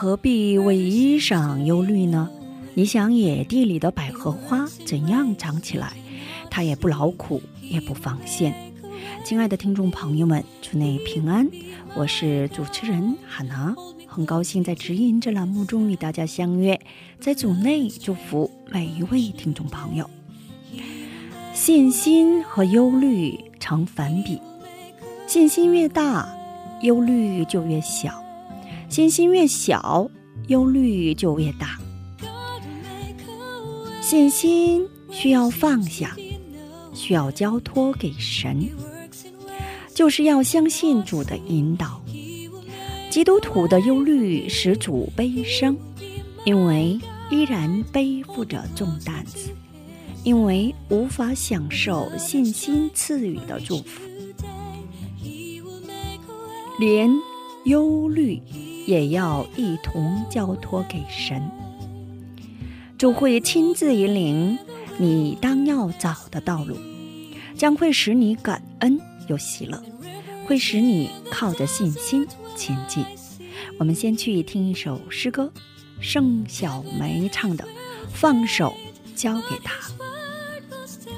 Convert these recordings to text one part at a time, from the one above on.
何必为衣裳忧虑呢？你想野地里的百合花怎样长起来，它也不劳苦，也不放线。亲爱的听众朋友们，祝你平安，我是主持人海娜，很高兴在指引这栏目中与大家相约，在组内祝福每一位听众朋友。信心和忧虑成反比，信心越大，忧虑就越小。信心越小，忧虑就越大。信心需要放下，需要交托给神，就是要相信主的引导。基督徒的忧虑使主悲伤，因为依然背负着重担子，因为无法享受信心赐予的祝福，连忧虑。也要一同交托给神，主会亲自引领你当要走的道路，将会使你感恩又喜乐，会使你靠着信心前进。我们先去听一首诗歌，盛小梅唱的《放手交给他》，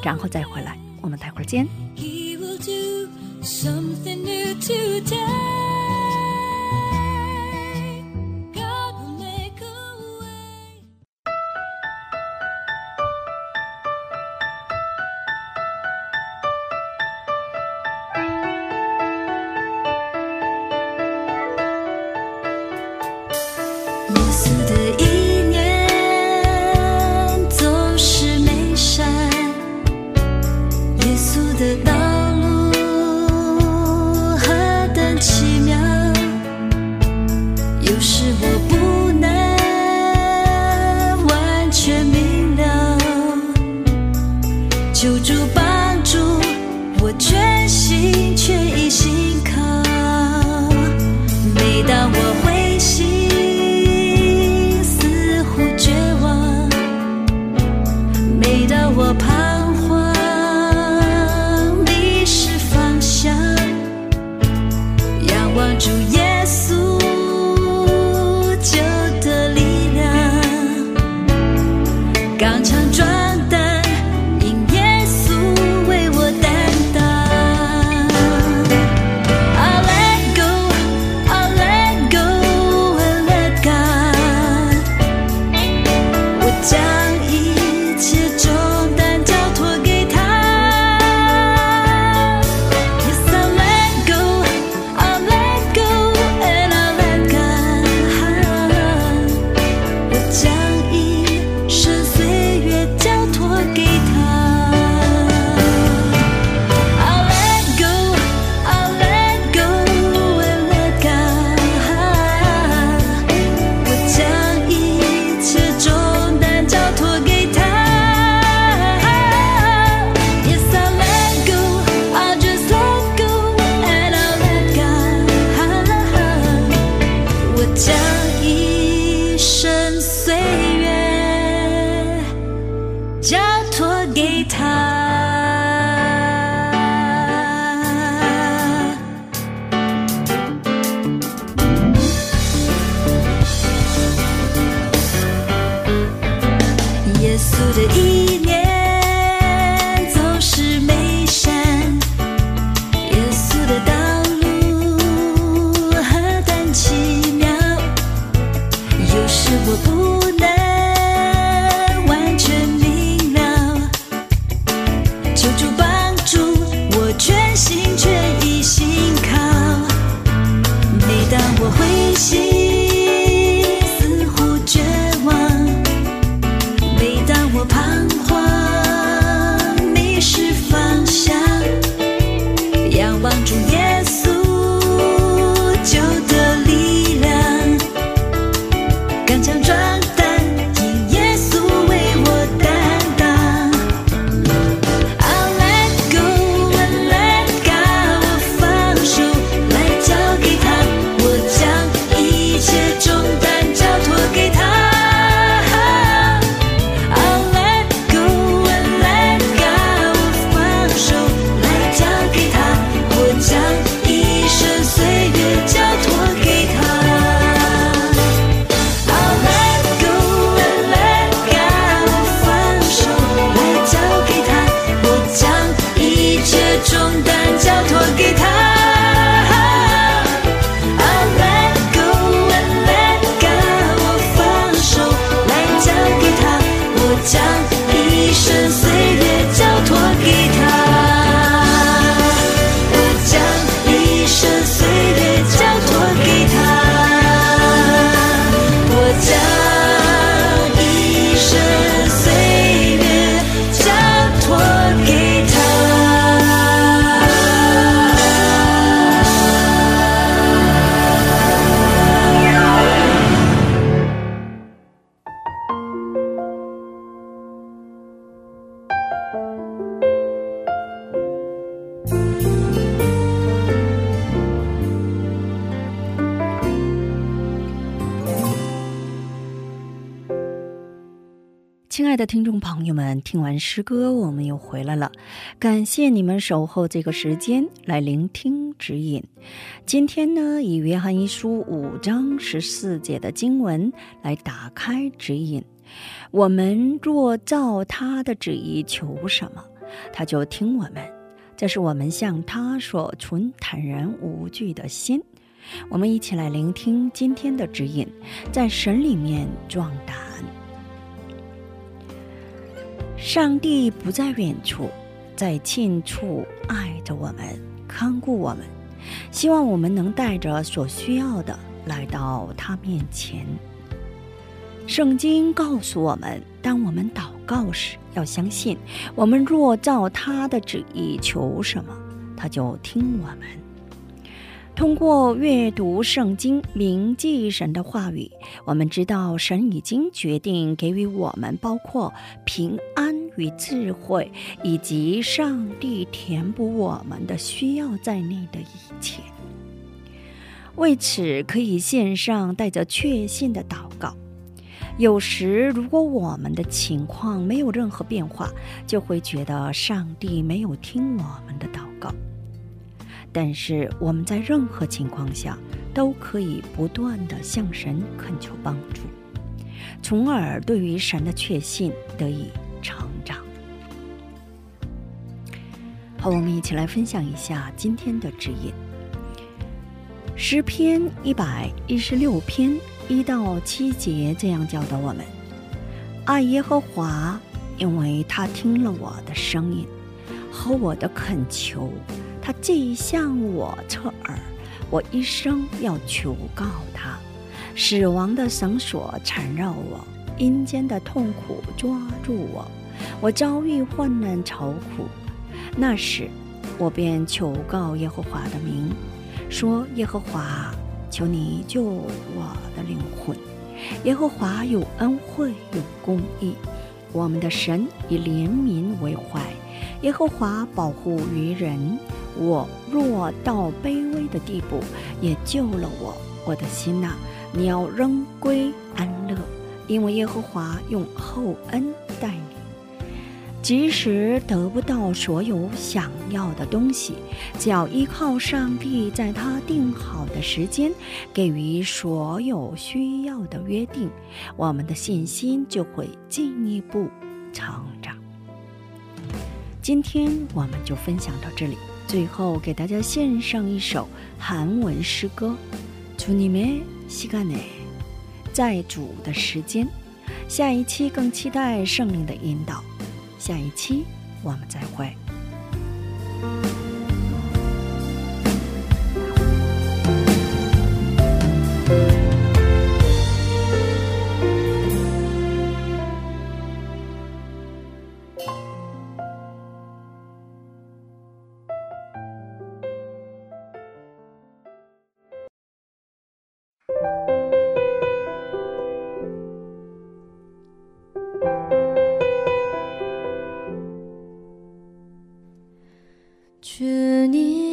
然后再回来，我们待会儿见。求助帮助我全心全意信靠，每当我灰心。似乎绝望，每当我彷徨、迷失方向，仰望主耶稣救的力量，刚强壮亲爱的听众朋友们，听完诗歌，我们又回来了。感谢你们守候这个时间来聆听指引。今天呢，以约翰一书五章十四节的经文来打开指引。我们若照他的旨意求什么，他就听我们。这是我们向他所存坦然无惧的心。我们一起来聆听今天的指引，在神里面壮大。上帝不在远处，在近处爱着我们，看顾我们。希望我们能带着所需要的来到他面前。圣经告诉我们，当我们祷告时，要相信，我们若照他的旨意求什么，他就听我们。通过阅读圣经、铭记神的话语，我们知道神已经决定给予我们包括平安与智慧，以及上帝填补我们的需要在内的一切。为此，可以献上带着确信的祷告。有时，如果我们的情况没有任何变化，就会觉得上帝没有听我们的祷告。但是我们在任何情况下都可以不断的向神恳求帮助，从而对于神的确信得以成长。好，我们一起来分享一下今天的指引。诗篇一百一十六篇一到七节这样教导我们：爱耶和华，因为他听了我的声音和我的恳求。他既向我侧耳，我一生要求告他。死亡的绳索缠绕我，阴间的痛苦抓住我，我遭遇患难愁苦。那时，我便求告耶和华的名，说：“耶和华，求你救我的灵魂。耶和华有恩惠，有公义，我们的神以怜悯为怀。耶和华保护愚人。”我若到卑微的地步，也救了我。我的心呐，你要仍归安乐，因为耶和华用厚恩待你。即使得不到所有想要的东西，只要依靠上帝，在他定好的时间给予所有需要的约定，我们的信心就会进一步成长。今天我们就分享到这里。最后给大家献上一首韩文诗歌，祝你们膝盖内在主的时间。下一期更期待圣灵的引导，下一期我们再会。 주님.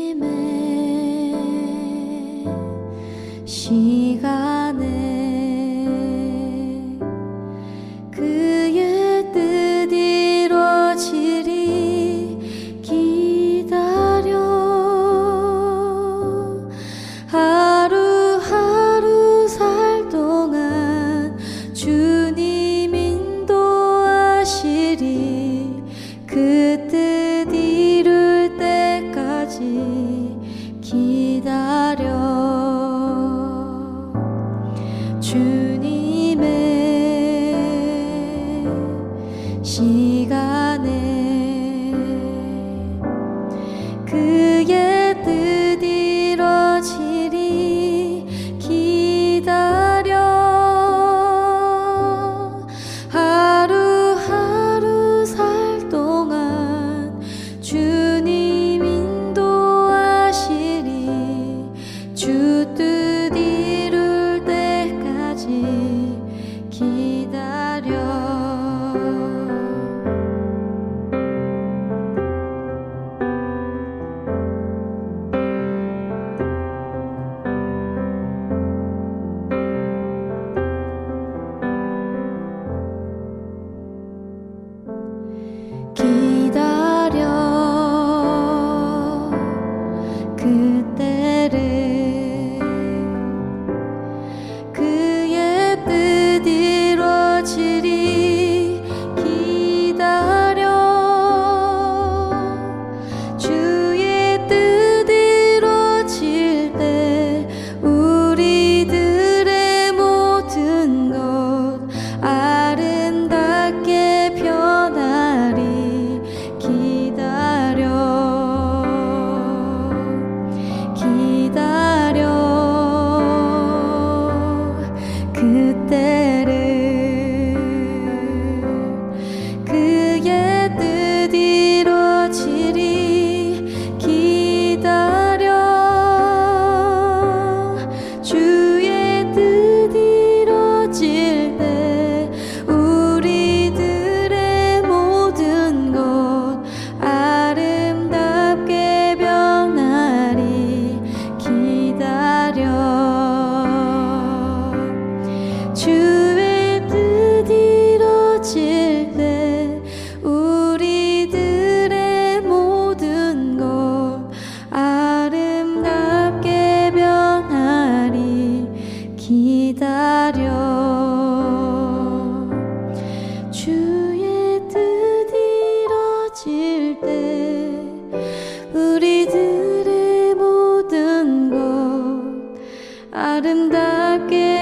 아름답게